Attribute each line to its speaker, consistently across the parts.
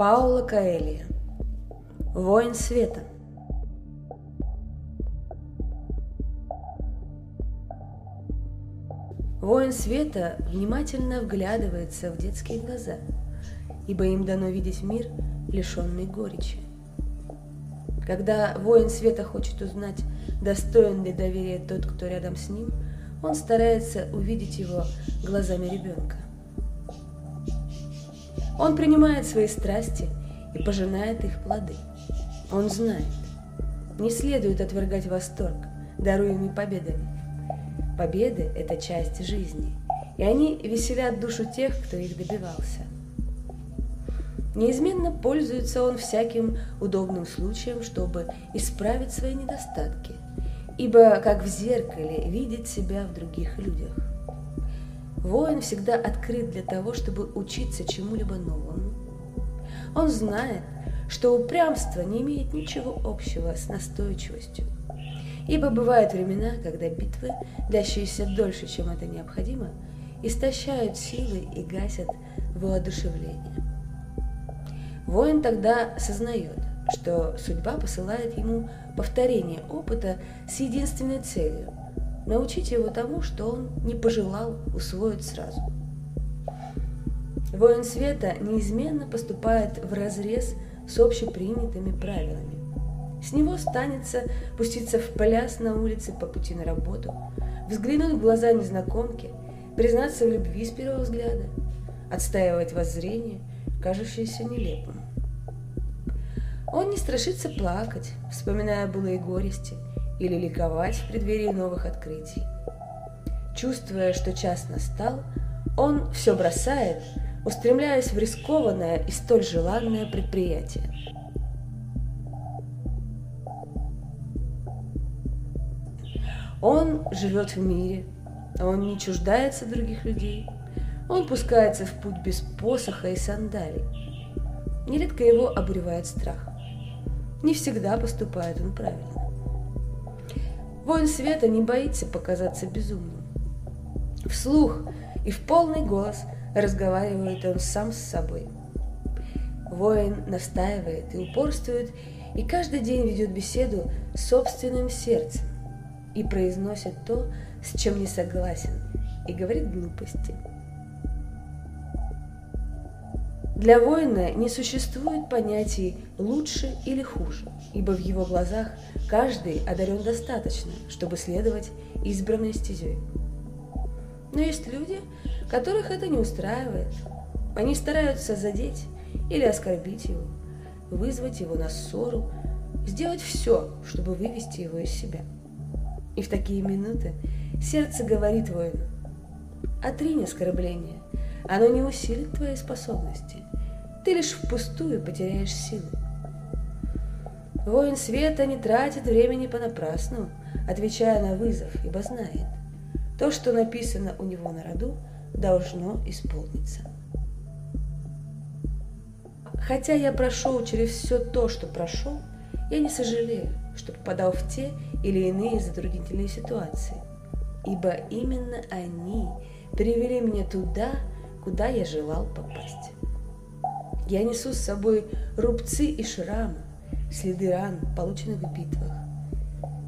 Speaker 1: Паула Каэлья. Воин света. Воин света внимательно вглядывается в детские глаза, ибо им дано видеть мир, лишенный горечи. Когда воин света хочет узнать, достоин ли доверия тот, кто рядом с ним, он старается увидеть его глазами ребенка. Он принимает свои страсти и пожинает их плоды. Он знает, не следует отвергать восторг, даруемый победами. Победы – это часть жизни, и они веселят душу тех, кто их добивался. Неизменно пользуется он всяким удобным случаем, чтобы исправить свои недостатки, ибо, как в зеркале, видит себя в других людях. Воин всегда открыт для того, чтобы учиться чему-либо новому. Он знает, что упрямство не имеет ничего общего с настойчивостью. Ибо бывают времена, когда битвы, длящиеся дольше, чем это необходимо, истощают силы и гасят воодушевление. Воин тогда сознает, что судьба посылает ему повторение опыта с единственной целью – научить его тому, что он не пожелал усвоить сразу. Воин света неизменно поступает в разрез с общепринятыми правилами. С него станется пуститься в пляс на улице по пути на работу, взглянуть в глаза незнакомки, признаться в любви с первого взгляда, отстаивать воззрение, кажущееся нелепым. Он не страшится плакать, вспоминая былые горести – или ликовать в преддверии новых открытий. Чувствуя, что час настал, он все бросает, устремляясь в рискованное и столь желанное предприятие. Он живет в мире, он не чуждается других людей, он пускается в путь без посоха и сандалий. Нередко его обуревает страх. Не всегда поступает он правильно. Воин света не боится показаться безумным. Вслух и в полный голос разговаривает он сам с собой. Воин настаивает и упорствует, и каждый день ведет беседу с собственным сердцем и произносит то, с чем не согласен, и говорит глупости. Для воина не существует понятий «лучше» или «хуже», ибо в его глазах каждый одарен достаточно, чтобы следовать избранной стезей. Но есть люди, которых это не устраивает. Они стараются задеть или оскорбить его, вызвать его на ссору, сделать все, чтобы вывести его из себя. И в такие минуты сердце говорит воину, отринь оскорбление, оно не усилит твои способности – ты лишь впустую потеряешь силы. Воин света не тратит времени понапрасну, отвечая на вызов, ибо знает, то, что написано у него на роду, должно исполниться. Хотя я прошел через все то, что прошел, я не сожалею, что попадал в те или иные затруднительные ситуации, ибо именно они привели меня туда, куда я желал попасть. Я несу с собой рубцы и шрамы, следы ран, полученных в битвах.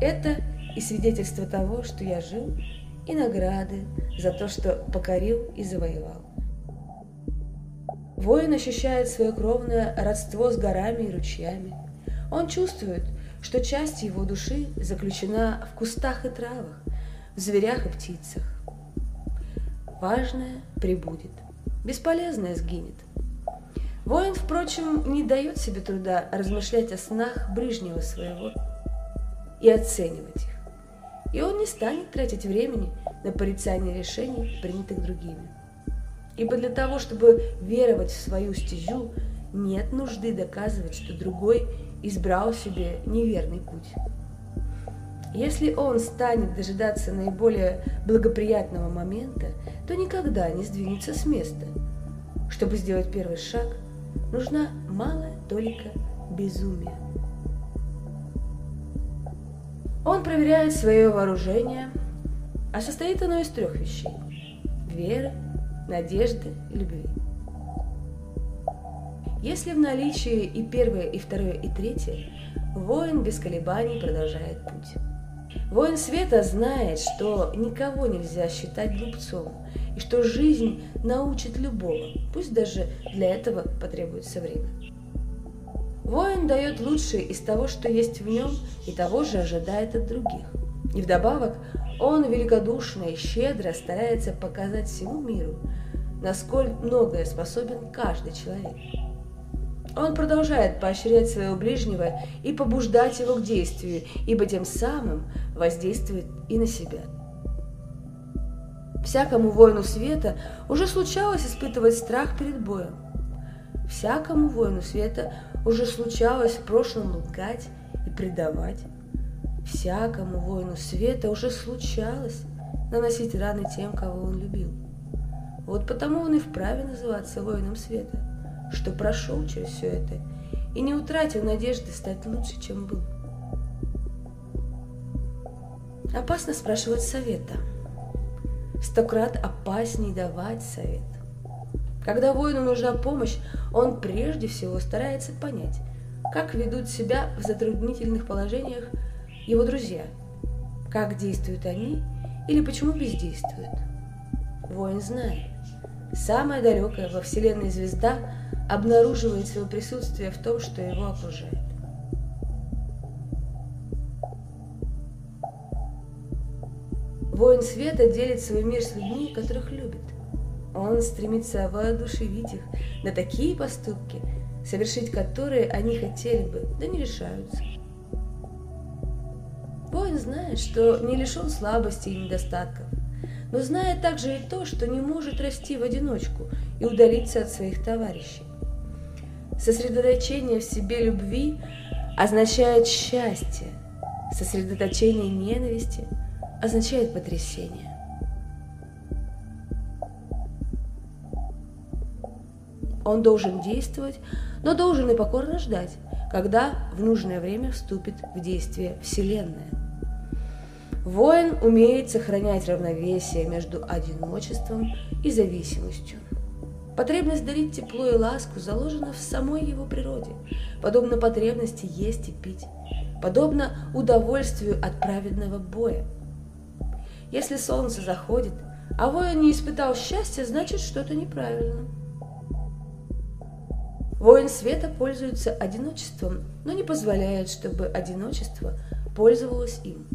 Speaker 1: Это и свидетельство того, что я жил, и награды за то, что покорил и завоевал. Воин ощущает свое кровное родство с горами и ручьями. Он чувствует, что часть его души заключена в кустах и травах, в зверях и птицах. Важное прибудет, бесполезное сгинет. Воин, впрочем, не дает себе труда размышлять о снах ближнего своего и оценивать их. И он не станет тратить времени на порицание решений, принятых другими. Ибо для того, чтобы веровать в свою стезю, нет нужды доказывать, что другой избрал себе неверный путь. Если он станет дожидаться наиболее благоприятного момента, то никогда не сдвинется с места. Чтобы сделать первый шаг – нужна малая толика безумия. Он проверяет свое вооружение, а состоит оно из трех вещей – веры, надежды и любви. Если в наличии и первое, и второе, и третье, воин без колебаний продолжает путь. Воин света знает, что никого нельзя считать глупцом, и что жизнь научит любого, пусть даже для этого потребуется время. Воин дает лучшее из того, что есть в нем, и того же ожидает от других. И вдобавок он великодушно и щедро старается показать всему миру, насколько многое способен каждый человек. Он продолжает поощрять своего ближнего и побуждать его к действию, ибо тем самым воздействует и на себя. Всякому воину света уже случалось испытывать страх перед боем. Всякому воину света уже случалось в прошлом лгать и предавать. Всякому воину света уже случалось наносить раны тем, кого он любил. Вот потому он и вправе называться воином света, что прошел через все это и не утратил надежды стать лучше, чем был. Опасно спрашивать совета. Стократ опасней давать совет. Когда воину нужна помощь, он прежде всего старается понять, как ведут себя в затруднительных положениях его друзья, как действуют они или почему бездействуют. Воин знает, самая далекая во Вселенной звезда обнаруживает свое присутствие в том, что его окружает. Воин света делит свой мир с людьми, которых любит. Он стремится воодушевить их на такие поступки, совершить которые они хотели бы, да не решаются. Воин знает, что не лишен слабостей и недостатков, но знает также и то, что не может расти в одиночку и удалиться от своих товарищей. Сосредоточение в себе любви означает счастье, сосредоточение ненависти означает потрясение. Он должен действовать, но должен и покорно ждать, когда в нужное время вступит в действие Вселенная. Воин умеет сохранять равновесие между одиночеством и зависимостью. Потребность дарить тепло и ласку заложена в самой его природе, подобно потребности есть и пить, подобно удовольствию от праведного боя. Если солнце заходит, а воин не испытал счастья, значит что-то неправильно. Воин света пользуется одиночеством, но не позволяет, чтобы одиночество пользовалось им.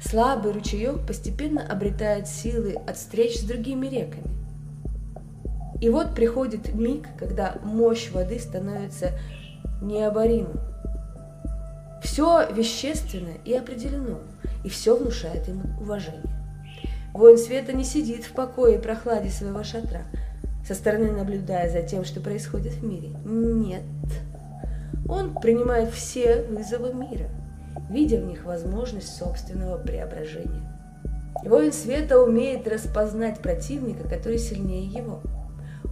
Speaker 1: Слабый ручеек постепенно обретает силы от встреч с другими реками. И вот приходит миг, когда мощь воды становится необоримой. Все вещественно и определено, и все внушает ему уважение. Воин света не сидит в покое и прохладе своего шатра – со стороны наблюдая за тем, что происходит в мире. Нет. Он принимает все вызовы мира, видя в них возможность собственного преображения. Воин света умеет распознать противника, который сильнее его.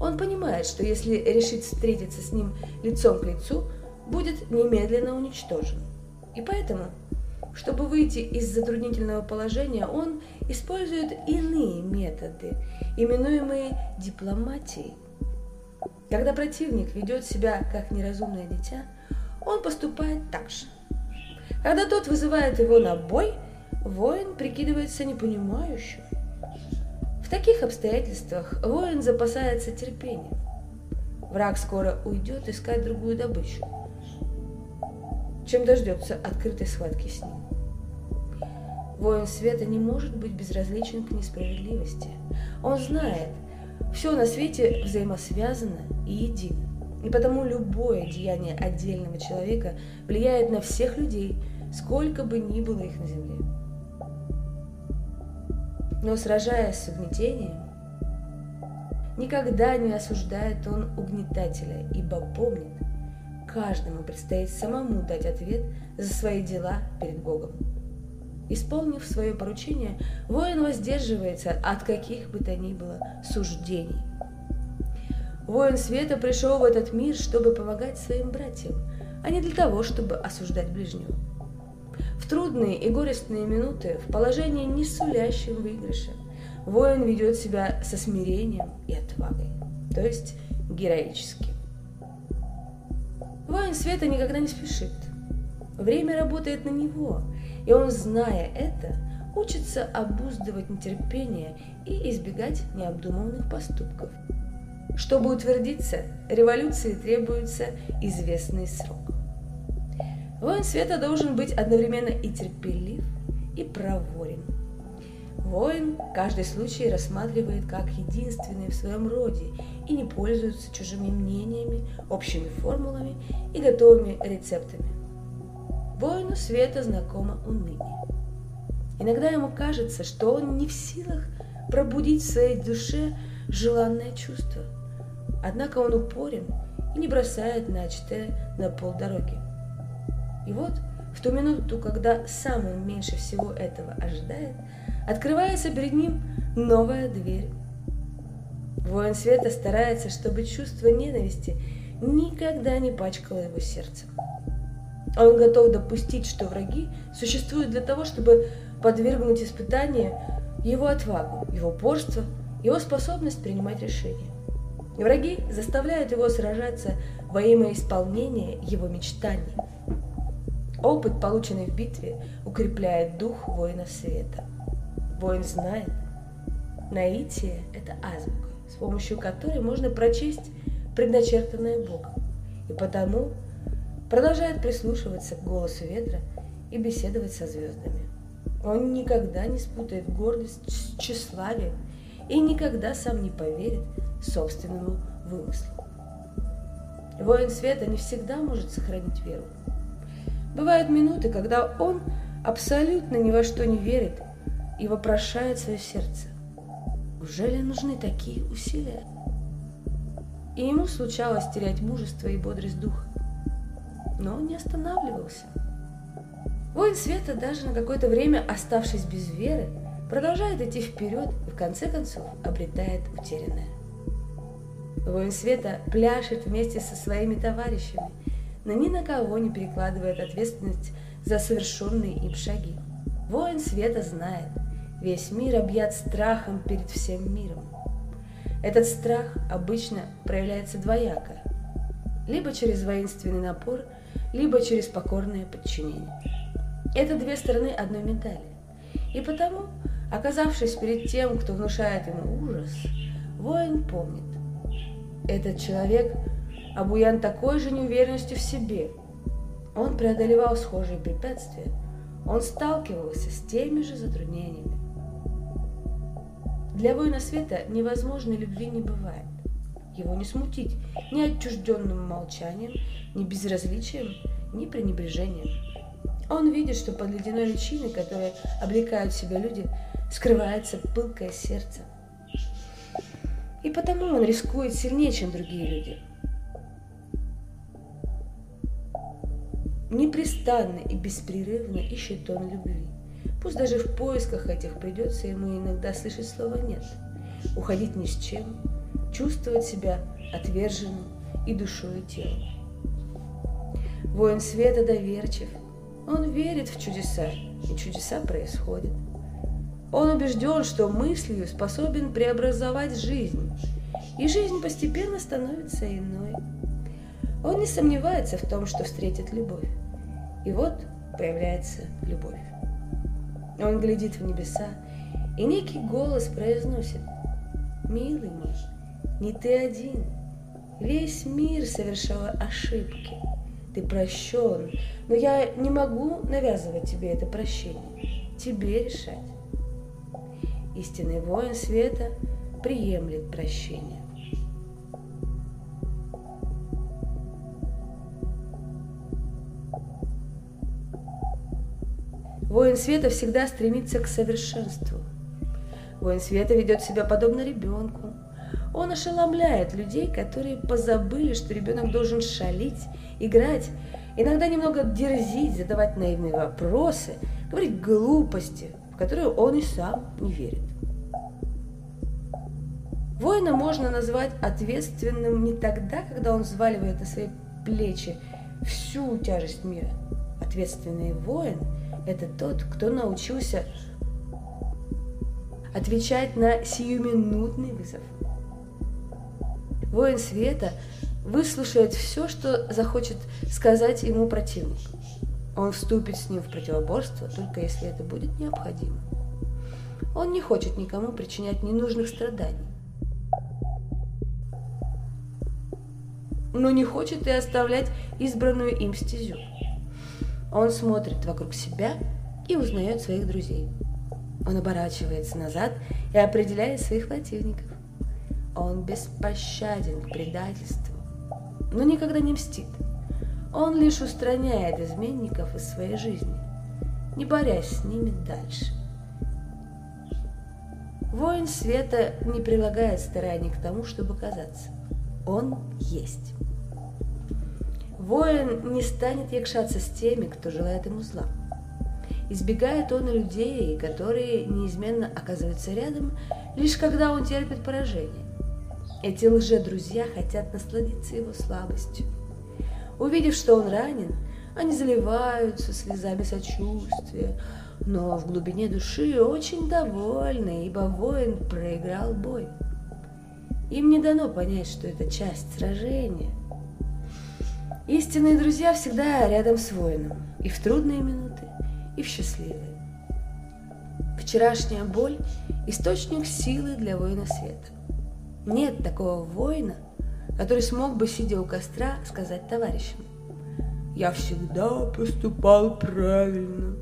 Speaker 1: Он понимает, что если решит встретиться с ним лицом к лицу, будет немедленно уничтожен. И поэтому чтобы выйти из затруднительного положения, он использует иные методы, именуемые дипломатией. Когда противник ведет себя как неразумное дитя, он поступает так же. Когда тот вызывает его на бой, воин прикидывается непонимающим. В таких обстоятельствах воин запасается терпением. Враг скоро уйдет искать другую добычу, чем дождется открытой схватки с ним. Воин света не может быть безразличен к несправедливости. Он знает, все на свете взаимосвязано и едино. И потому любое деяние отдельного человека влияет на всех людей, сколько бы ни было их на земле. Но сражаясь с угнетением, никогда не осуждает он угнетателя, ибо помнит, каждому предстоит самому дать ответ за свои дела перед Богом. Исполнив свое поручение, воин воздерживается от каких бы то ни было суждений. Воин света пришел в этот мир, чтобы помогать своим братьям, а не для того, чтобы осуждать ближнего. В трудные и горестные минуты, в положении не сулящем выигрыша, воин ведет себя со смирением и отвагой, то есть героически. Воин света никогда не спешит. Время работает на него, и он, зная это, учится обуздывать нетерпение и избегать необдуманных поступков. Чтобы утвердиться, революции требуется известный срок. Воин света должен быть одновременно и терпелив, и проворен. Воин каждый случай рассматривает как единственный в своем роде и не пользуется чужими мнениями, общими формулами и готовыми рецептами. Воину света знакомо уныние. Иногда ему кажется, что он не в силах пробудить в своей душе желанное чувство. Однако он упорен и не бросает начатое на полдороги. И вот в ту минуту, когда сам он меньше всего этого ожидает, открывается перед ним новая дверь. Воин света старается, чтобы чувство ненависти никогда не пачкало его сердце. Он готов допустить, что враги существуют для того, чтобы подвергнуть испытанию его отвагу, его упорство, его способность принимать решения. Враги заставляют его сражаться во имя исполнения его мечтаний. Опыт, полученный в битве, укрепляет дух воина света. Воин знает, наитие – это азбука, с помощью которой можно прочесть предначертанное Богом, и потому продолжает прислушиваться к голосу ветра и беседовать со звездами. Он никогда не спутает гордость с тщеславием и никогда сам не поверит собственному вымыслу. Воин света не всегда может сохранить веру. Бывают минуты, когда он абсолютно ни во что не верит и вопрошает свое сердце. Неужели нужны такие усилия? И ему случалось терять мужество и бодрость духа. Но он не останавливался. Воин света, даже на какое-то время оставшись без веры, продолжает идти вперед и в конце концов обретает утерянное. Воин света пляшет вместе со своими товарищами, но ни на кого не перекладывает ответственность за совершенные им шаги. Воин света знает – Весь мир объят страхом перед всем миром. Этот страх обычно проявляется двояко, либо через воинственный напор, либо через покорное подчинение. Это две стороны одной медали. И потому, оказавшись перед тем, кто внушает ему ужас, воин помнит. Этот человек обуян такой же неуверенностью в себе. Он преодолевал схожие препятствия, он сталкивался с теми же затруднениями. Для воина света невозможной любви не бывает. Его не смутить ни отчужденным молчанием, ни безразличием, ни пренебрежением. Он видит, что под ледяной личиной, которой облекают себя люди, скрывается пылкое сердце. Потому он рискует сильнее, чем другие люди. Непрестанно и беспрерывно ищет он любви. Пусть даже в поисках этих придется ему иногда слышать слово «нет», уходить ни с чем, чувствовать себя отверженным и душой, и телом. Воин света доверчив, он верит в чудеса, и чудеса происходят. Он убежден, что мыслью способен преобразовать жизнь, и жизнь постепенно становится иной. Он не сомневается в том, что встретит любовь. И вот появляется любовь. Он глядит в небеса, и некий голос произносит, «Милый мой, не ты один, весь мир совершал ошибки, ты прощен, но я не могу навязывать тебе это прощение, тебе решать». Истинный воин света приемлет прощение. Воин света всегда стремится к совершенству. Воин света ведет себя подобно ребенку. Он ошеломляет людей, которые позабыли, что ребенок должен шалить, играть, иногда немного дерзить, задавать наивные вопросы, говорить глупости, в которые он и сам не верит. Воина можно назвать ответственным не тогда, когда он взваливает на свои плечи всю тяжесть мира. Ответственный воин – это тот, кто научился отвечать на сиюминутный вызов. Воин света выслушает все, что захочет сказать ему противник. Он вступит с ним в противоборство, только если это будет необходимо. Он не хочет никому причинять ненужных страданий. Но не хочет и оставлять избранную им стезю. Он смотрит вокруг себя и узнает своих друзей. Он оборачивается назад и определяет своих противников. Он беспощаден к предательству, но никогда не мстит. Он лишь устраняет изменников из своей жизни, не борясь с ними дальше. Воин света не прилагает стараний к тому, чтобы казаться. Он есть. Воин не станет якшаться с теми, кто желает ему зла. Избегает он людей, которые неизменно оказываются рядом, лишь когда он терпит поражение. Эти лже-друзья хотят насладиться его слабостью. Увидев, что он ранен, они заливаются слезами сочувствия, но в глубине души очень довольны, ибо воин проиграл бой. Им не дано понять, что это часть сражения. Истинные друзья всегда рядом с воином, и в трудные минуты, и в счастливые. Вчерашняя боль – источник силы для воина света. Нет такого воина, который смог бы, сидя у костра, сказать товарищам, «Я всегда поступал правильно».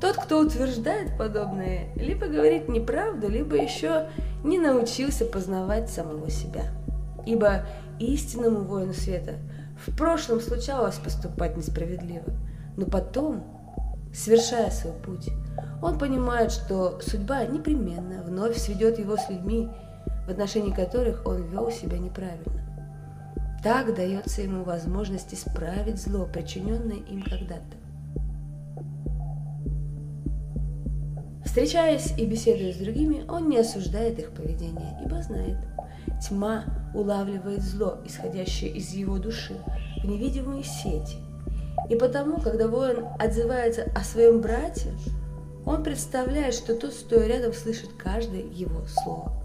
Speaker 1: Тот, кто утверждает подобное, либо говорит неправду, либо еще не научился познавать самого себя. Ибо истинному воину света в прошлом случалось поступать несправедливо, но потом, совершая свой путь, он понимает, что судьба непременно вновь сведет его с людьми, в отношении которых он вел себя неправильно. Так дается ему возможность исправить зло, причиненное им когда-то. Встречаясь и беседуя с другими, он не осуждает их поведение, ибо знает, тьма улавливает зло, исходящее из его души, в невидимые сети. И потому, когда воин отзывается о своем брате, он представляет, что тот, стоя рядом, слышит каждое его слово.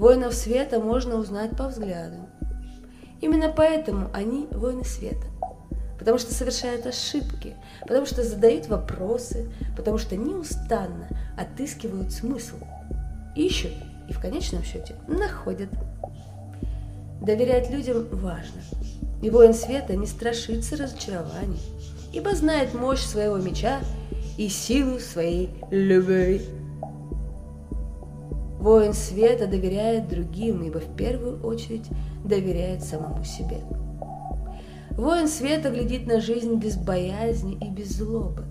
Speaker 1: Воинов света можно узнать по взгляду. Именно поэтому они воины света. Потому что совершают ошибки, потому что задают вопросы, потому что неустанно отыскивают смысл. Ищут и в конечном счете находят. Доверять людям важно. И воин света не страшится разочарований, ибо знает мощь своего меча и силу своей любви. Воин света доверяет другим, ибо в первую очередь доверяет самому себе. Воин света глядит на жизнь без боязни и без злобы.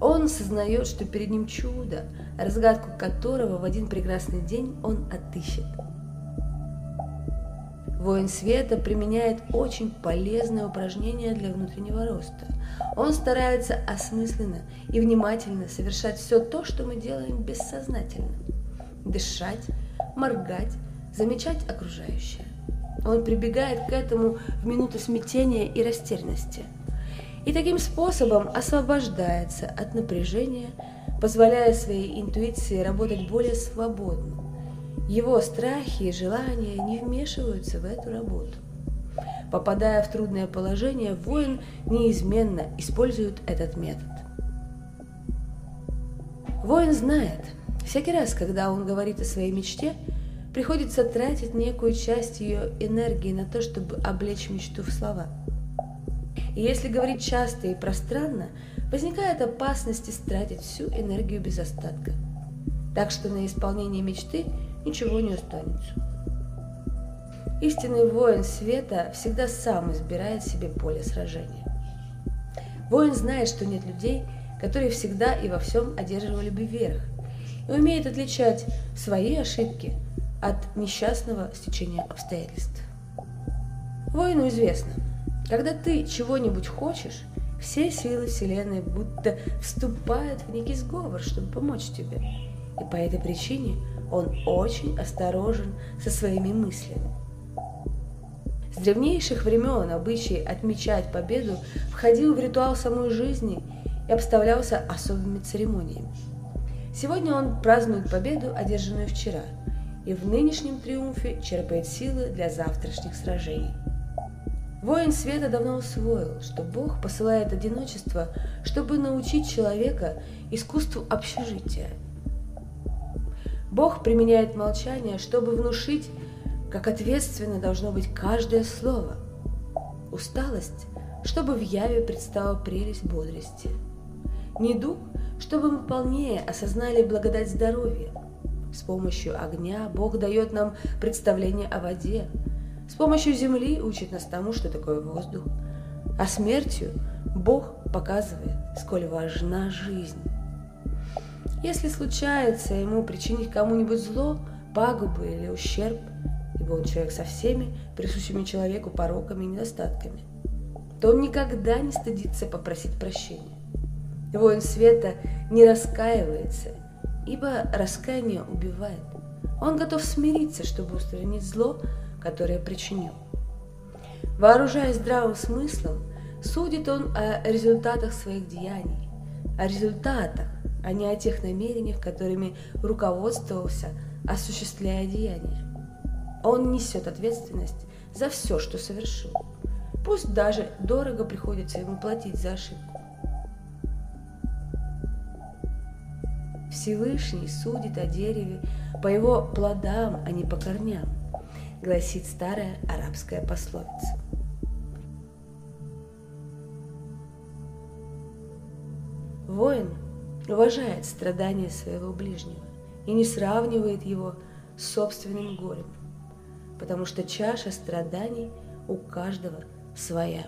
Speaker 1: Он осознает, что перед ним чудо, разгадку которого в один прекрасный день он отыщет. Воин света применяет очень полезное упражнение для внутреннего роста. Он старается осмысленно и внимательно совершать все то, что мы делаем бессознательно дышать, моргать, замечать окружающее. Он прибегает к этому в минуты смятения и растерянности. И таким способом освобождается от напряжения, позволяя своей интуиции работать более свободно. Его страхи и желания не вмешиваются в эту работу. Попадая в трудное положение, воин неизменно использует этот метод. Воин знает – Всякий раз, когда он говорит о своей мечте, приходится тратить некую часть ее энергии на то, чтобы облечь мечту в слова. И если говорить часто и пространно, возникает опасность истратить всю энергию без остатка. Так что на исполнение мечты ничего не останется. Истинный воин света всегда сам избирает себе поле сражения. Воин знает, что нет людей, которые всегда и во всем одерживали бы верх – и умеет отличать свои ошибки от несчастного стечения обстоятельств. Воину известно, когда ты чего-нибудь хочешь, все силы Вселенной будто вступают в некий сговор, чтобы помочь тебе. И по этой причине он очень осторожен со своими мыслями. С древнейших времен обычай отмечать победу входил в ритуал самой жизни и обставлялся особыми церемониями. Сегодня он празднует победу, одержанную вчера, и в нынешнем триумфе черпает силы для завтрашних сражений. Воин света давно усвоил, что Бог посылает одиночество, чтобы научить человека искусству общежития. Бог применяет молчание, чтобы внушить, как ответственно должно быть каждое слово. Усталость, чтобы в яве предстала прелесть бодрости. Недуг, чтобы мы полнее осознали благодать здоровья. С помощью огня Бог дает нам представление о воде, с помощью земли учит нас тому, что такое воздух. А смертью Бог показывает, сколь важна жизнь. Если случается ему причинить кому-нибудь зло, пагубу или ущерб, ибо он человек со всеми присущими человеку пороками и недостатками, то он никогда не стыдится попросить прощения. Воин света не раскаивается, ибо раскаяние убивает. Он готов смириться, чтобы устранить зло, которое причинил. Вооружаясь здравым смыслом, судит он о результатах своих деяний, о результатах, а не о тех намерениях, которыми руководствовался, осуществляя деяния. Он несет ответственность за все, что совершил. Пусть даже дорого приходится ему платить за ошибку. Всевышний судит о дереве по его плодам, а не по корням гласит старая арабская пословица. Воин уважает страдания своего ближнего и не сравнивает его с собственным горем, потому что чаша страданий у каждого своя.